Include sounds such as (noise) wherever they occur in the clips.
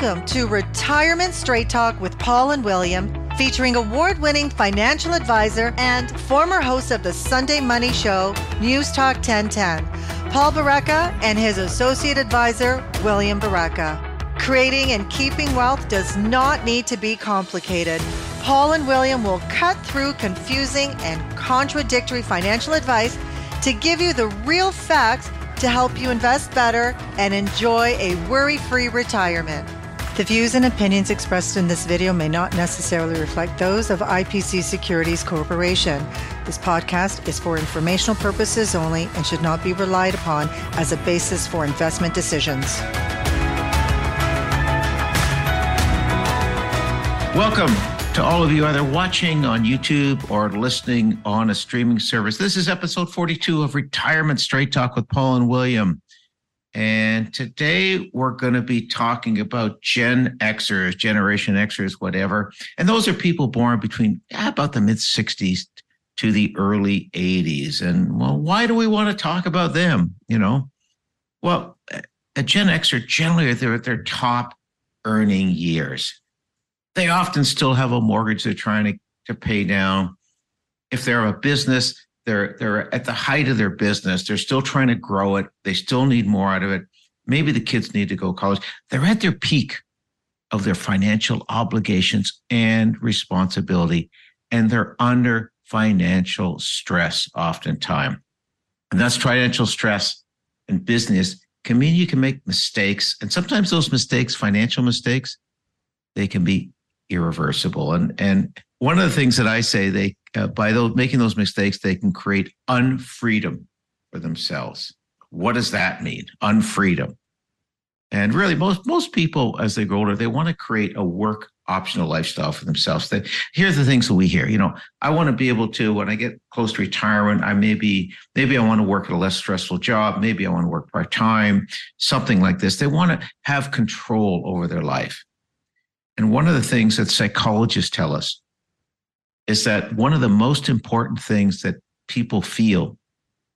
Welcome to Retirement Straight Talk with Paul and William, featuring award winning financial advisor and former host of the Sunday Money Show, News Talk 1010, Paul Baraka, and his associate advisor, William Baraka. Creating and keeping wealth does not need to be complicated. Paul and William will cut through confusing and contradictory financial advice to give you the real facts to help you invest better and enjoy a worry free retirement. The views and opinions expressed in this video may not necessarily reflect those of IPC Securities Corporation. This podcast is for informational purposes only and should not be relied upon as a basis for investment decisions. Welcome to all of you either watching on YouTube or listening on a streaming service. This is episode 42 of Retirement Straight Talk with Paul and William. And today we're going to be talking about Gen Xers, Generation Xers, whatever. And those are people born between about the mid 60s to the early 80s. And well, why do we want to talk about them? You know, well, a Gen Xer generally they're at their top earning years they often still have a mortgage they're trying to, to pay down. If they're a business, they're they're at the height of their business. They're still trying to grow it. They still need more out of it. Maybe the kids need to go college. They're at their peak of their financial obligations and responsibility, and they're under financial stress oftentimes. And that's financial stress in business can mean you can make mistakes. And sometimes those mistakes, financial mistakes, they can be irreversible. And and one of the things that I say, they uh, by those making those mistakes, they can create unfreedom for themselves. What does that mean? Unfreedom. And really, most most people as they grow older, they want to create a work optional lifestyle for themselves. That here's the things that we hear. You know, I want to be able to when I get close to retirement, I maybe maybe I want to work at a less stressful job. Maybe I want to work part time, something like this. They want to have control over their life. And one of the things that psychologists tell us is that one of the most important things that people feel,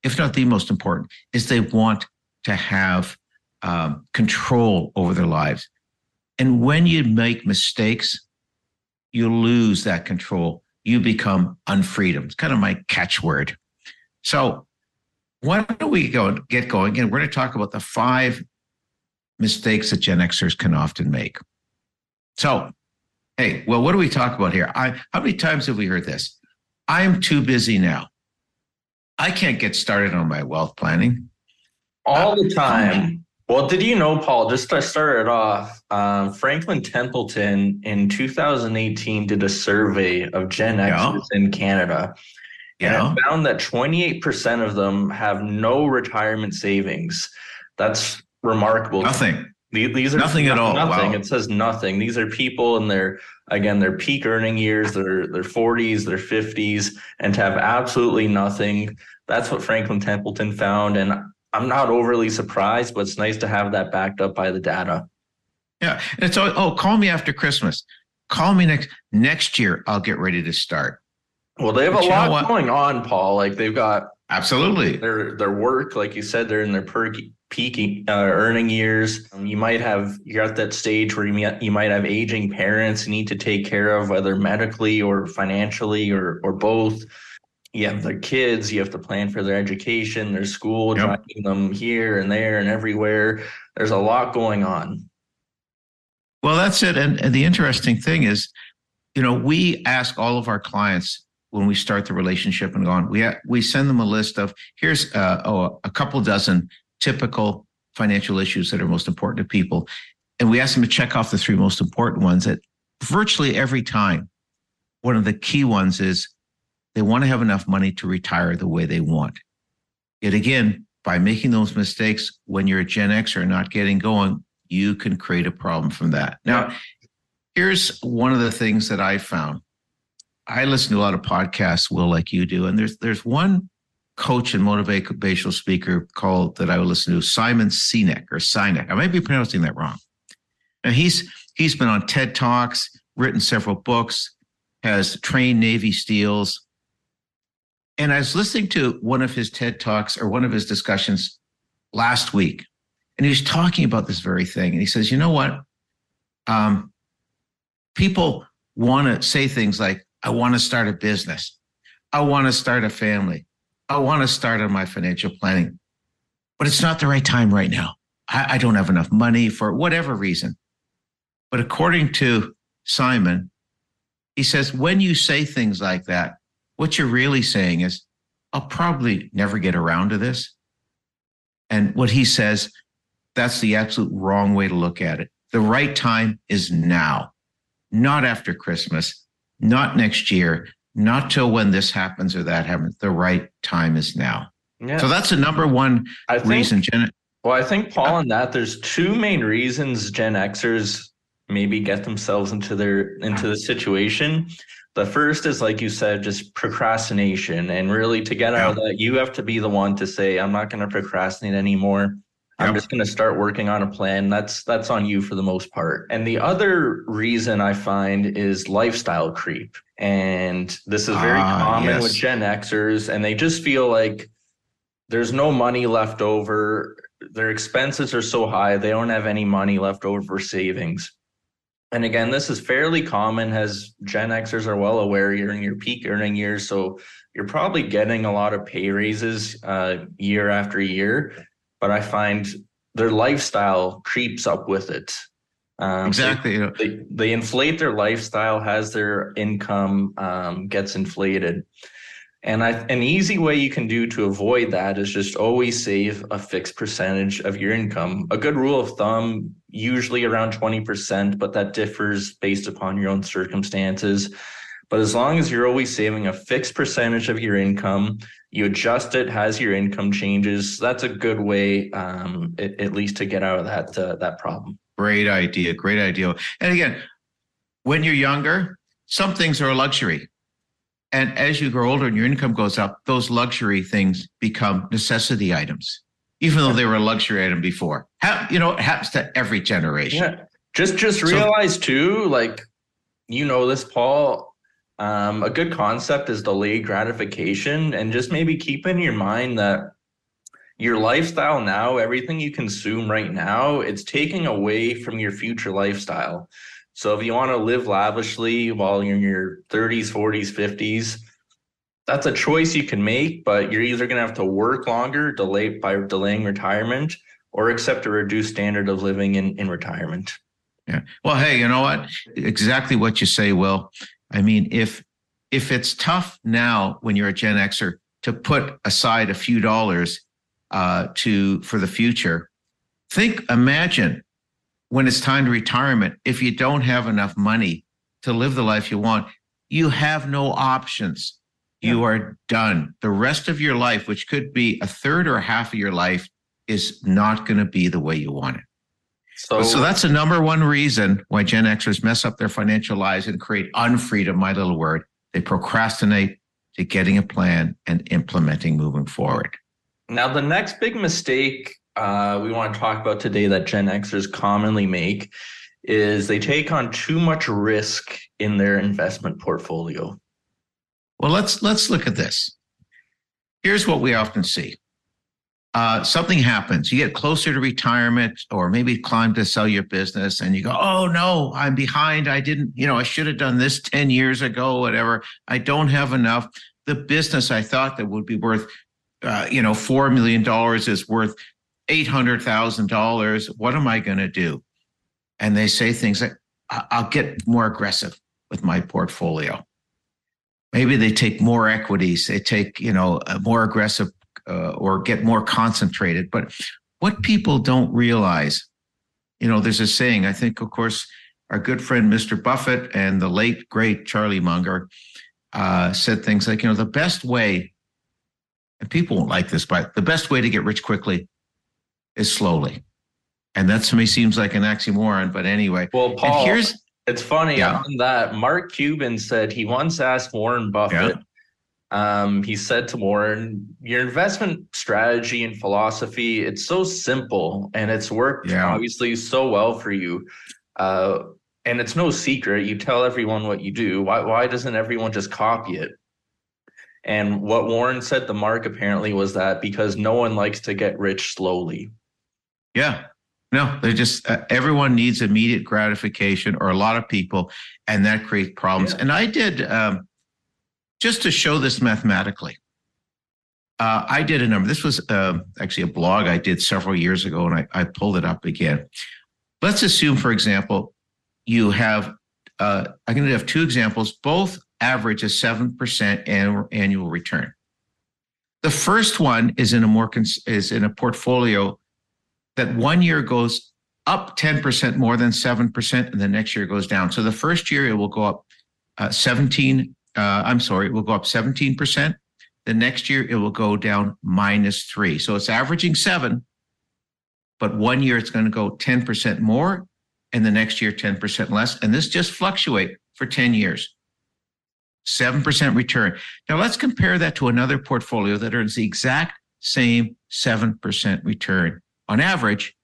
if not the most important, is they want to have um, control over their lives. And when you make mistakes, you lose that control. You become unfreedom. It's kind of my catchword. So, why don't we go get going? And we're going to talk about the five mistakes that Gen Xers can often make. So, hey, well, what do we talk about here? I how many times have we heard this? I'm too busy now. I can't get started on my wealth planning. All the time. Well, did you know, Paul? Just to start it off, um, Franklin Templeton in 2018 did a survey of Gen Xers yeah. in Canada. Yeah. And found that 28% of them have no retirement savings. That's remarkable. Nothing. These are nothing at all. Nothing. Wow. It says nothing. These are people in their again their peak earning years, their their 40s, their 50s, and to have absolutely nothing. That's what Franklin Templeton found, and I'm not overly surprised, but it's nice to have that backed up by the data. Yeah, it's oh, oh call me after Christmas. Call me next next year. I'll get ready to start. Well, they have but a lot going on, Paul. Like they've got absolutely their their work, like you said, they're in their perky peak uh, earning years. Um, you might have you're at that stage where you might, you might have aging parents you need to take care of, whether medically or financially or or both. You have their kids. You have to plan for their education, their school, yep. driving them here and there and everywhere. There's a lot going on. Well, that's it. And, and the interesting thing is, you know, we ask all of our clients when we start the relationship and go on, we we send them a list of here's uh, oh, a couple dozen typical financial issues that are most important to people. And we ask them to check off the three most important ones that virtually every time. One of the key ones is they want to have enough money to retire the way they want. Yet again, by making those mistakes when you're a Gen Xer not getting going, you can create a problem from that. Now, here's one of the things that I found. I listen to a lot of podcasts, Will, like you do, and there's there's one coach and motivational speaker called that I would listen to Simon Sinek or Sinek. I might be pronouncing that wrong. And he's he's been on TED Talks, written several books, has trained Navy SEALs. And I was listening to one of his TED Talks or one of his discussions last week, and he was talking about this very thing. And he says, you know what? Um, people want to say things like, I want to start a business. I want to start a family. I want to start on my financial planning, but it's not the right time right now. I, I don't have enough money for whatever reason. But according to Simon, he says, when you say things like that, what you're really saying is, I'll probably never get around to this. And what he says, that's the absolute wrong way to look at it. The right time is now, not after Christmas, not next year, not till when this happens or that happens. The right time is now. Yeah. So that's the number one I think, reason, Gen. Well, I think Paul, on that there's two main reasons Gen Xers maybe get themselves into their into the situation. The first is like you said, just procrastination, and really to get out of that, you have to be the one to say, "I'm not going to procrastinate anymore. I'm just going to start working on a plan." That's that's on you for the most part. And the other reason I find is lifestyle creep, and this is very ah, common yes. with Gen Xers, and they just feel like there's no money left over. Their expenses are so high, they don't have any money left over for savings. And again, this is fairly common as Gen Xers are well aware you're in your peak earning years. So you're probably getting a lot of pay raises uh, year after year. But I find their lifestyle creeps up with it. Um, exactly. So they, they inflate their lifestyle as their income um, gets inflated. And I, an easy way you can do to avoid that is just always save a fixed percentage of your income. A good rule of thumb, usually around 20%, but that differs based upon your own circumstances. But as long as you're always saving a fixed percentage of your income, you adjust it as your income changes. That's a good way, um, at, at, least, to get out of that uh, that problem. Great idea. Great idea. And again, when you're younger, some things are a luxury and as you grow older and your income goes up, those luxury things become necessity items, even though they were a luxury item before. How, you know, it happens to every generation. Yeah. Just just realize so, too, like you know this, Paul. Um, a good concept is delayed gratification, and just maybe keep in your mind that your lifestyle now, everything you consume right now, it's taking away from your future lifestyle. So if you want to live lavishly while you're in your 30s, 40s, 50s, that's a choice you can make, but you're either going to have to work longer, delay by delaying retirement, or accept a reduced standard of living in, in retirement. Yeah. Well, hey, you know what? Exactly what you say, Will. I mean, if if it's tough now when you're a Gen Xer to put aside a few dollars uh, to for the future, think, imagine when it's time to retirement, if you don't have enough money to live the life you want, you have no options. You yeah. are done. The rest of your life, which could be a third or a half of your life, is not going to be the way you want it. So, so that's the number one reason why Gen Xers mess up their financial lives and create unfreedom, my little word. They procrastinate to getting a plan and implementing moving forward. Now, the next big mistake uh, we want to talk about today that Gen Xers commonly make is they take on too much risk in their investment portfolio. Well, let's let's look at this. Here's what we often see. Uh, something happens. You get closer to retirement, or maybe climb to sell your business, and you go, "Oh no, I'm behind. I didn't. You know, I should have done this (laughs) ten years ago. Whatever. I don't have enough. The business I thought that would be worth, uh, you know, four million dollars is worth $800,000. What am I going to do? And they say things like, I'll get more aggressive with my portfolio. Maybe they take more equities, they take, you know, a more aggressive uh, or get more concentrated. But what people don't realize, you know, there's a saying, I think, of course, our good friend Mr. Buffett and the late, great Charlie Munger uh, said things like, you know, the best way, and people won't like this, but the best way to get rich quickly is slowly. And that to me seems like an oxymoron, but anyway. Well, Paul, here's it's funny yeah. on that. Mark Cuban said he once asked Warren Buffett. Yeah. Um, he said to Warren, "Your investment strategy and philosophy, it's so simple and it's worked yeah. obviously so well for you. Uh, and it's no secret. You tell everyone what you do. Why why doesn't everyone just copy it?" And what Warren said to Mark apparently was that because no one likes to get rich slowly. Yeah. No, they just uh, everyone needs immediate gratification, or a lot of people, and that creates problems. Yeah. And I did um, just to show this mathematically. Uh, I did a number. This was uh, actually a blog I did several years ago, and I, I pulled it up again. Let's assume, for example, you have. Uh, I'm going to have two examples. Both average a seven percent annual annual return. The first one is in a more is in a portfolio that one year goes up 10% more than 7%, and the next year goes down. So the first year it will go up uh, 17, uh, I'm sorry, it will go up 17%. The next year it will go down minus three. So it's averaging seven, but one year it's going to go 10% more, and the next year 10% less. And this just fluctuate for 10 years. 7% return. Now let's compare that to another portfolio that earns the exact same 7% return on average,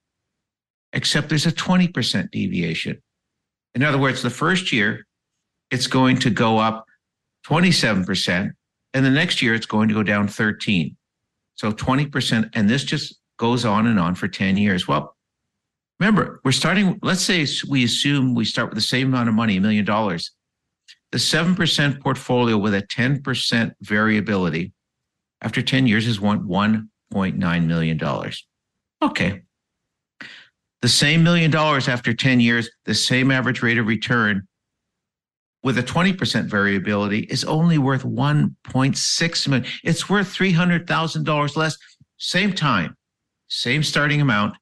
except there's a 20% deviation. In other words, the first year, it's going to go up 27%, and the next year, it's going to go down 13. So 20%, and this just goes on and on for 10 years. Well, remember, we're starting, let's say we assume we start with the same amount of money, a million dollars. The 7% portfolio with a 10% variability after 10 years is $1.9 million. Okay. The same million dollars after 10 years, the same average rate of return with a 20% variability is only worth 1.6 million. It's worth $300,000 less. Same time, same starting amount,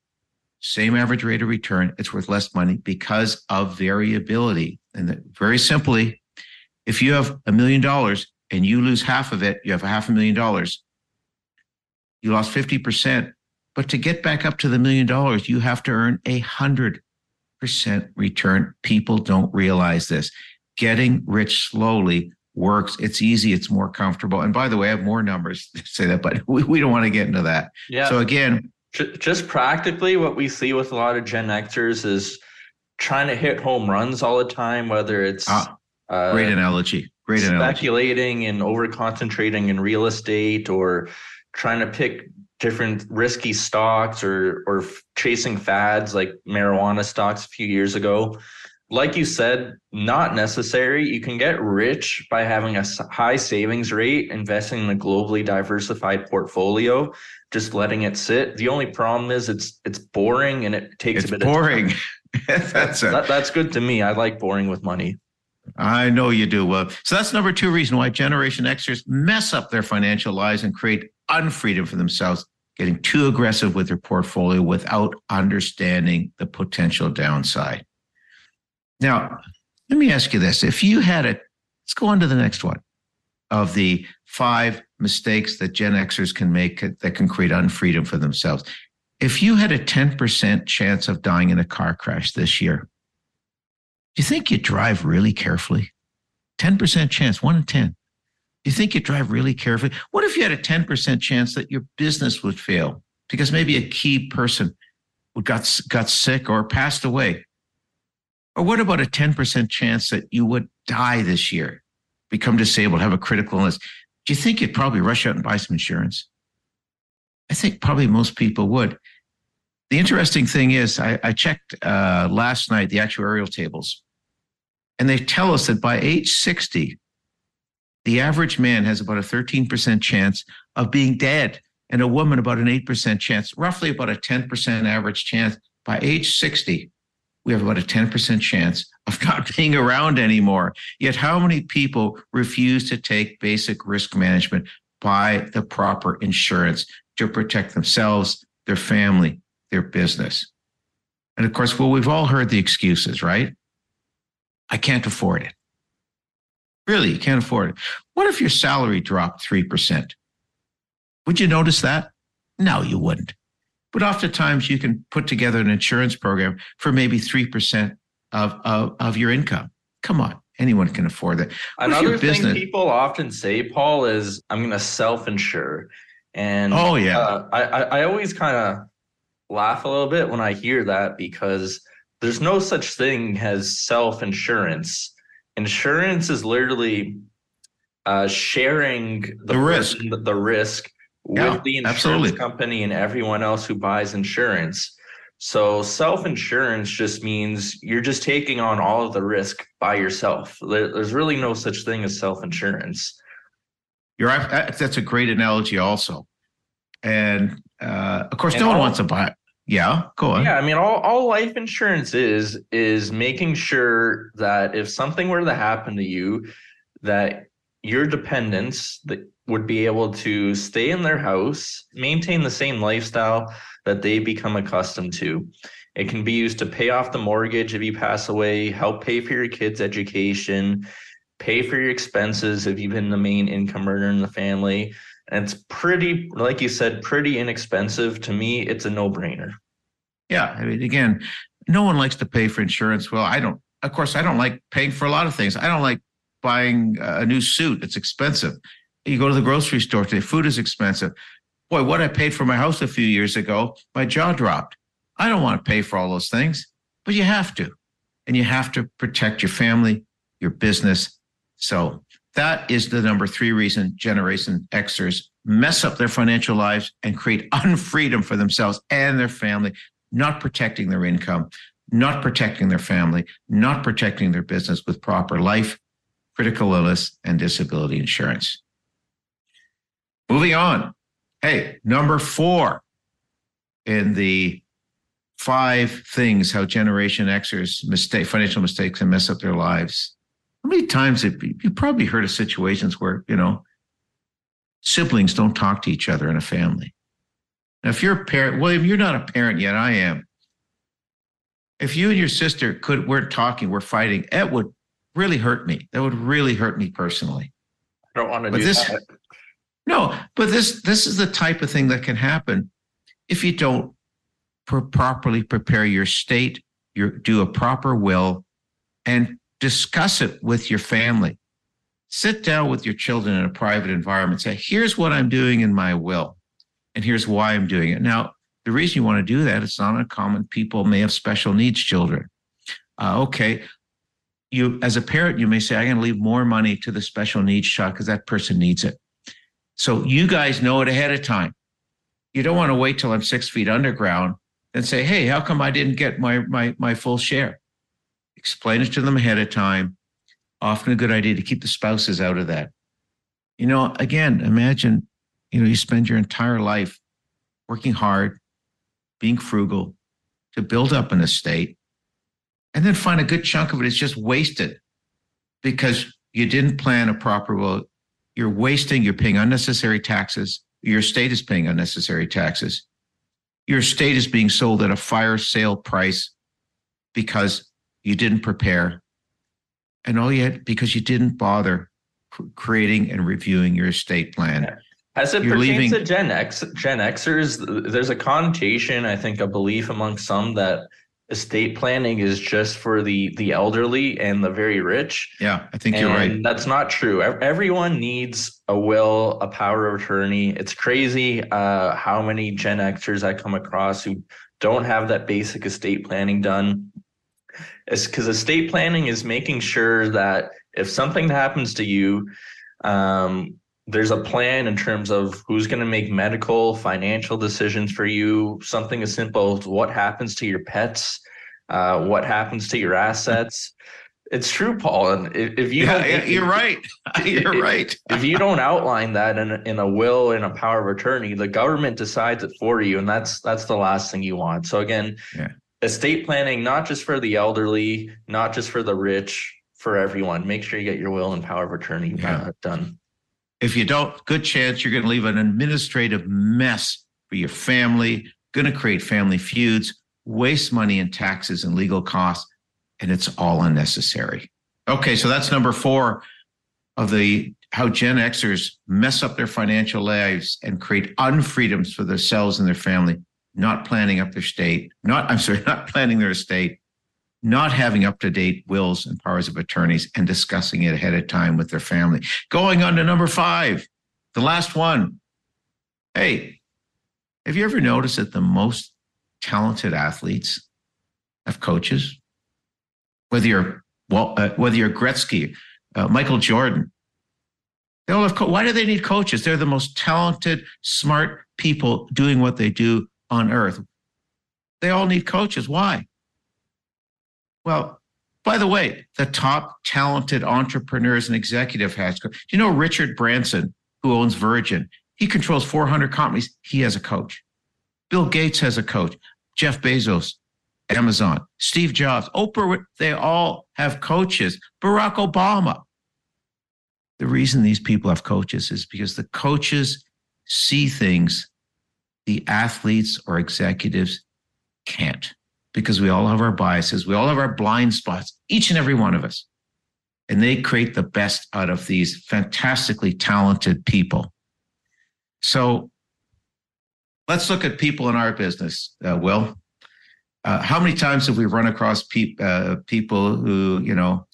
same average rate of return. It's worth less money because of variability. And very simply, if you have a million dollars and you lose half of it, you have a half a million dollars. You lost 50%. But to get back up to the million dollars, you have to earn a hundred percent return. People don't realize this. Getting rich slowly works. It's easy. It's more comfortable. And by the way, I have more numbers (laughs) to say that, but we, we don't want to get into that. Yeah. So again, just practically what we see with a lot of Gen Xers is trying to hit home runs all the time, whether it's ah, uh, great analogy. Great speculating analogy. and over concentrating in real estate or trying to pick different risky stocks or or chasing fads like marijuana stocks a few years ago like you said not necessary. You can get rich by having a high savings rate investing in a globally diversified portfolio just letting it sit. The only problem is it's it's boring and it takes it's a bit of boring. (laughs) That's a, that, that's good to me. I like boring with money. I know you do. Well, so that's number two reason why Generation Xers mess up their financial lives and create unfreedom for themselves, getting too aggressive with their portfolio without understanding the potential downside. Now, let me ask you this. If you had a, let's go on to the next one of the five mistakes that Gen Xers can make that can create unfreedom for themselves. If you had a 10% chance of dying in a car crash this year, do you think you'd drive really carefully? 10% chance, one in 10 Do you think you drive really carefully? What if you had a 10% chance that your business would fail because maybe a key person got, got sick or passed away? Or what about a 10% chance that you would die this year, become disabled, have a critical illness? Do you think you'd probably rush out and buy some insurance? I think probably most people would. The interesting thing is, I, I checked uh, last night the actuarial tables, and they tell us that by age 60, the average man has about a 13% chance of being dead, and a woman about an 8% chance, roughly about a 10% average chance. By age 60, we have about a 10% chance of (laughs) not being around anymore. Yet, how many people refuse to take basic risk management, buy the proper insurance to protect themselves, their family, their business? And of course, well, we've all heard the excuses, right? I can't afford it. Really, you can't afford it. What if your salary dropped 3%? Would you notice that? No, you wouldn't. But oftentimes you can put together an insurance program for maybe 3% of, of, of your income. Come on. Anyone can afford that. What Another thing people often say, Paul, is I'm going to self insure. And oh, yeah. Uh, I, I always kind of laugh a little bit when I hear that because there's no such thing as self insurance insurance is literally uh, sharing the, the risk, the, the risk yeah, with the insurance absolutely. company and everyone else who buys insurance. So self insurance just means you're just taking on all of the risk by yourself. there's really no such thing as self insurance. You're that's a great analogy, also. And uh, of course, and no all, one wants to buy. Yeah, go on. Yeah, I mean, all, all life insurance is is making sure that if something were to happen to you, that your dependents that would be able to stay in their house, maintain the same lifestyle that they become accustomed to. It can be used to pay off the mortgage if you pass away, help pay for your kids' education, pay for your expenses if you've been the main income earner in the family. And it's pretty, like you said, pretty inexpensive. To me, it's a no brainer. Yeah. I mean, again, no one likes to pay for insurance. Well, I don't, of course, I don't like paying for a lot of things. I don't like buying a new suit. It's expensive. You go to the grocery store today, food is expensive. Boy, what I paid for my house a few years ago, my jaw dropped. I don't want to pay for all those things, but you have to. And you have to protect your family, your business. So that is the number three reason Generation Xers mess up their financial lives and create (laughs) unfreedom for themselves and their family, not protecting their income, not protecting their family, not protecting their business with proper life, critical illness, and disability insurance. Moving on. Hey, number four in the five things how Generation Xers mistake financial mistakes and mess up their lives. How many times have you, probably heard of situations where, you know, siblings don't talk to each other in a family? Now, if you're a parent, William, you're not a parent yet. I am. If you and your sister could weren't talking, we're fighting, it would really hurt me. That would really hurt me personally. I don't want to but do this, that. No, but this this is the type of thing that can happen if you don't pr- properly prepare your state, your do a proper will, and discuss it with your family. Sit down with your children in a private environment. Say, here's what I'm doing in my will, and here's why I'm doing it. Now, the reason you want to do that, it's not uncommon. People may have special needs children. Uh, okay, you as a parent, you may say, I'm going to leave more money to the special needs child because that person needs it. So you guys know it ahead of time. You don't want to wait till I'm six feet underground and say, hey, how come I didn't get my my my full share? Explain it to them ahead of time. Often a good idea to keep the spouses out of that. You know, again, imagine, you know, you spend your entire life working hard, being frugal to build up an estate, and then find a good chunk of it is just wasted because you didn't plan a proper you're wasting, you're paying unnecessary taxes. Your state is paying unnecessary taxes. Your state is being sold at a fire sale price because you didn't prepare. And all yet because you didn't bother creating and reviewing your estate plan. As it You're pertains leaving- to Gen X, Gen Xers, there's a connotation, I think, a belief among some that estate planning is just for the the elderly and the very rich. Yeah, I think and you're right. That's not true. Everyone needs a will, a power of attorney. It's crazy uh, how many Gen Xers I come across who don't have that basic estate planning done. It's because estate planning is making sure that if something happens to you, um, there's a plan in terms of who's going to make medical, financial decisions for you. Something as simple as what happens to your pets, uh, what happens to your assets. It's true, Paul. And if you, yeah, yeah you're right. (laughs) You're if, right. if you don't outline that in a, in a will and a power of attorney, the government decides it for you, and that's that's the last thing you want. So again, yeah. estate planning not just for the elderly, not just for the rich, for everyone. Make sure you get your will and power of attorney yeah. uh, done. If you don't, good chance you're going to leave an administrative mess for your family, going to create family feuds, waste money in taxes and legal costs, and it's all unnecessary. Okay, so that's number four of the how Gen Xers mess up their financial lives and create unfreedoms for themselves and their family, not planning up their state, not, I'm sorry, (laughs) not planning their estate, not having up to date wills and powers of attorneys and discussing it ahead of time with their family. Going on to number five, the last one. Hey, have you ever noticed that the most talented athletes have coaches? Whether you're well, uh, whether you're Gretzky, uh, Michael Jordan, they all have. Co- Why do they need coaches? They're the most talented, smart people doing what they do on earth. They all need coaches. Why? Well, by the way, the top talented entrepreneurs and executive has. Do you know Richard Branson, who owns Virgin? He controls 400 companies. He has a coach. Bill Gates has a coach. Jeff Bezos, Amazon, Steve Jobs, Oprah, they all have coaches. Barack Obama. The reason these people have coaches is because the coaches see things the athletes or executives can't because we all have our biases, we all have our blind spots, each and every one of us. And they create the best out of these fantastically talented people. So let's look at people in our business, uh, Will. Uh, how many times have we run across pe- uh, people who, you know,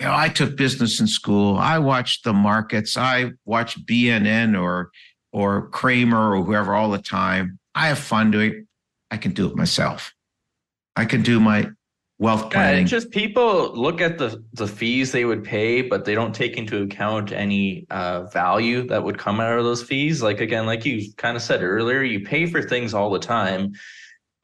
you know, I took business in school. I watched the markets. I watched BNN or or Cramer or whoever all the time. I have fun doing. It. I can do it myself. I can do my wealth planning. Yeah, just people look at the the fees they would pay, but they don't take into account any uh, value that would come out of those fees. Like again, like you kind of said earlier, you pay for things all the time,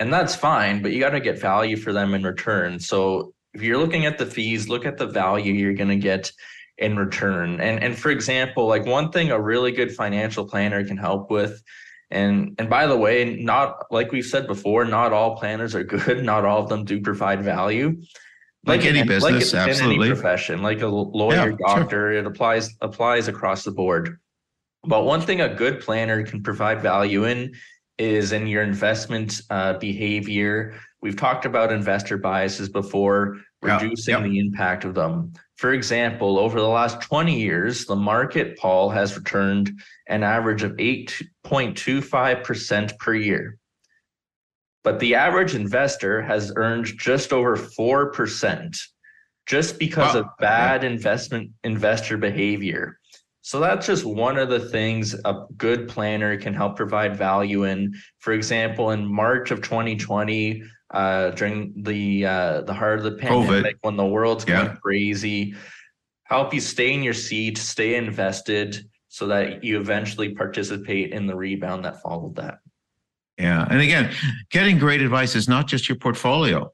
and that's fine, but you got to get value for them in return. So if you're looking at the fees, look at the value you're going to get in return. And and for example, like one thing a really good financial planner can help with and and by the way, not like we've said before, not all planners are good. (laughs) Not all of them do provide value. Like, like any in, business, like absolutely. any profession, like a lawyer, yeah, doctor, sure. it applies applies across the board. But one thing a good planner can provide value in is in your investment uh, behavior. We've talked about investor biases before, reducing yeah, yeah. the impact of them. For example, over the last 20 years, the market, Paul, has returned an average of 8.25% per year. But the average investor has earned just over 4% just because wow. of bad investment investor behavior. So that's just one of the things a good planner can help provide value in. For example, in March of 2020, uh, during the uh, the heart of the pandemic, COVID. when the world's yeah. going crazy, help you stay in your seat, stay invested, so that you eventually participate in the rebound that followed that. Yeah. And again, getting great advice is not just your portfolio,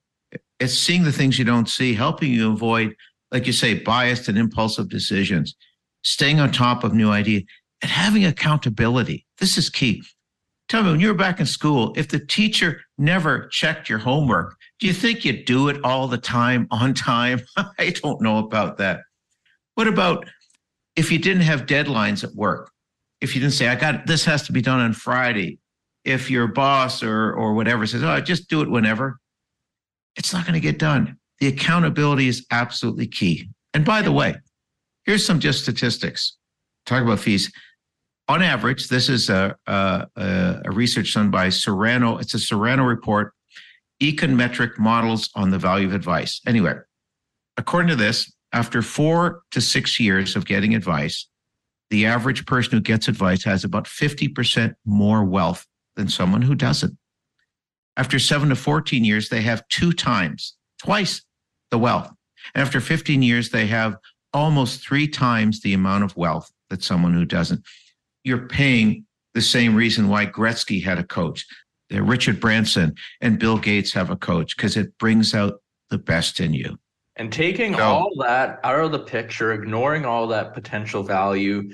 it's seeing the things you don't see, helping you avoid, like you say, biased and impulsive decisions, staying on top of new ideas, and having accountability. This is key. Tell me, when you were back in school, if the teacher never checked your homework, do you think you'd do it all the time (laughs) on time? I don't know about that. What about if you didn't have deadlines at work, if you didn't say, I got this has to be done on Friday, if your boss or or whatever says, Oh, just do it whenever, it's not going to get done. The accountability is absolutely key. And by the way, here's some just statistics. Talk about fees. On average, this is a, a, a research done by CIRANO. It's a CIRANO report, econometric models on the value of advice. Anyway, according to this, after four to six years of getting advice, the average person who gets advice has about 50% more wealth than someone who doesn't. After seven to 14 years, they have two times, twice the wealth. And after 15 years, they have almost three times the amount of wealth that someone who doesn't. You're paying the same reason why Gretzky had a coach, that Richard Branson and Bill Gates have a coach, because it brings out the best in you. And taking so, all that out of the picture, ignoring all that potential value,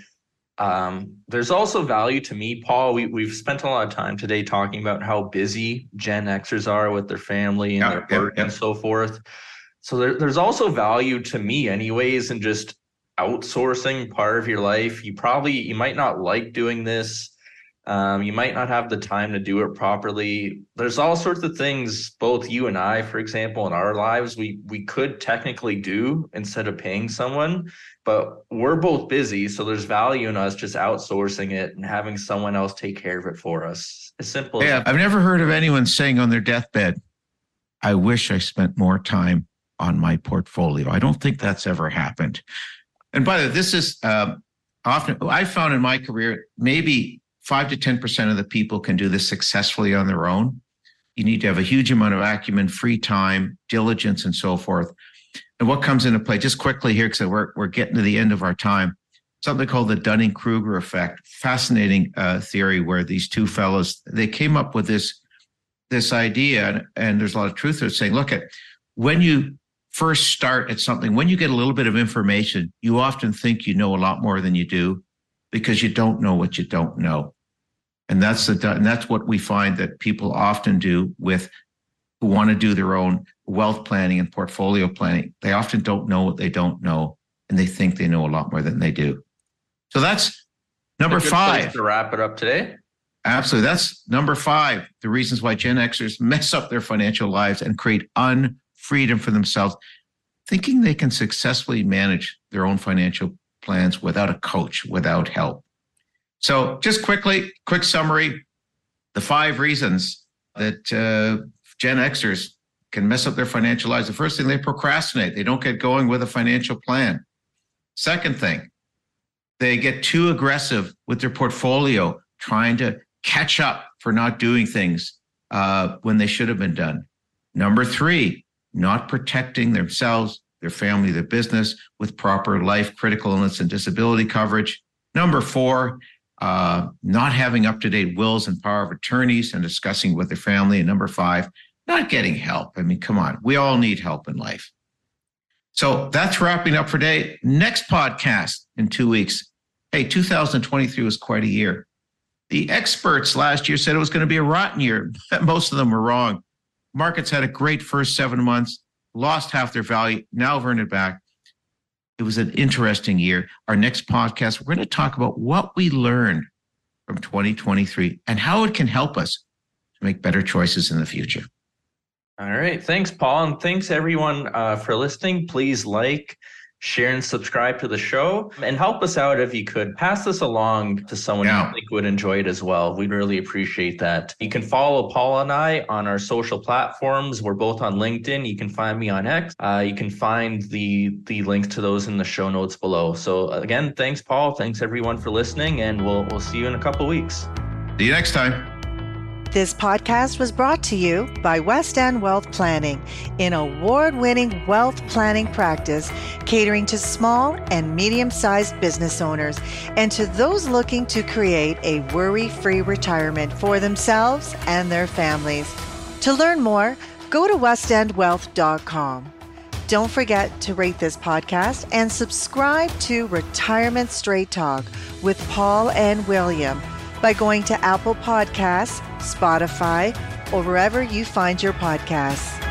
um, there's also value to me, Paul. We, we've spent a lot of time today talking about how busy Gen Xers are with their family and yeah, their work yeah, yeah. and so forth. So there, there's also value to me, anyways, in just outsourcing part of your life. You probably you might not like doing this um, you might not have the time to do it properly. There's all sorts of things, both you and I, for example, in our lives, we we could technically do instead of paying someone, but we're both busy, so there's value in us just outsourcing it and having someone else take care of it for us. As simple yeah, as I've never heard of anyone saying on their deathbed, "I wish I spent more time on my portfolio." I don't think that's ever happened. And by the way, this is uh, often I found in my career maybe five to 10% of the people can do this successfully on their own. You need to have a huge amount of acumen, free time, diligence, and so forth. And what comes into play, just quickly here, because we're, we're getting to the end of our time, something called the Dunning Kruger effect. Fascinating uh, theory where these two fellows, they came up with this this idea, and there's a lot of truth to it, saying, look at when you first start at something, when you get a little bit of information, you often think you know a lot more than you do because you don't know what you don't know. And that's the and that's what we find that people often do with who want to do their own wealth planning and portfolio planning. They often don't know what they don't know, and they think they know a lot more than they do. So that's number five. To wrap it up today. Absolutely. That's number five. The reasons why Gen Xers (laughs) mess up their financial lives and create unfreedom for themselves, thinking they can successfully manage their own financial plans without a coach, without help. So, just quickly, quick summary the five reasons that uh, Gen Xers can mess up their financial lives. The first thing, they procrastinate, they don't get going with a financial plan. Second thing, they get too aggressive with their portfolio, trying to catch up for not doing things uh, when they should have been done. Number three, not protecting themselves, their family, their business with proper life, critical illness, and disability coverage. Number four, uh, not having up to date wills and power of attorneys and discussing with their family. And number five, not getting help. I mean, come on, we all need help in life. So that's wrapping up for today. Next podcast in two weeks. Hey, 2023 was quite a year. The experts last year said it was going to be a rotten year. (laughs) Most of them were wrong. Markets had a great first seven months, lost half their value, now have earned it back. It was an interesting year. Our next podcast, we're going to talk about what we learned from 2023 and how it can help us to make better choices in the future. All right. Thanks, Paul. And thanks, everyone, uh, for listening. Please like, share, and subscribe to the show. And help us out if you could. Pass this along to someone yeah. you think would enjoy it as well. We'd really appreciate that. You can follow Paul and I on our social platforms. We're both on LinkedIn. You can find me on X. Uh, you can find the, the link to those in the show notes below. So, again, thanks, Paul. Thanks, everyone, for listening. And we'll, we'll see you in a couple weeks. See you next time. This podcast was brought to you by West End Wealth Planning, an award winning wealth planning practice catering to small and medium sized business owners and to those looking to create a worry free retirement for themselves and their families. To learn more, go to westendwealth.com. Don't forget to rate this podcast and subscribe to Retirement Straight Talk with Paul and William by going to Apple Podcasts, Spotify, or wherever you find your podcasts.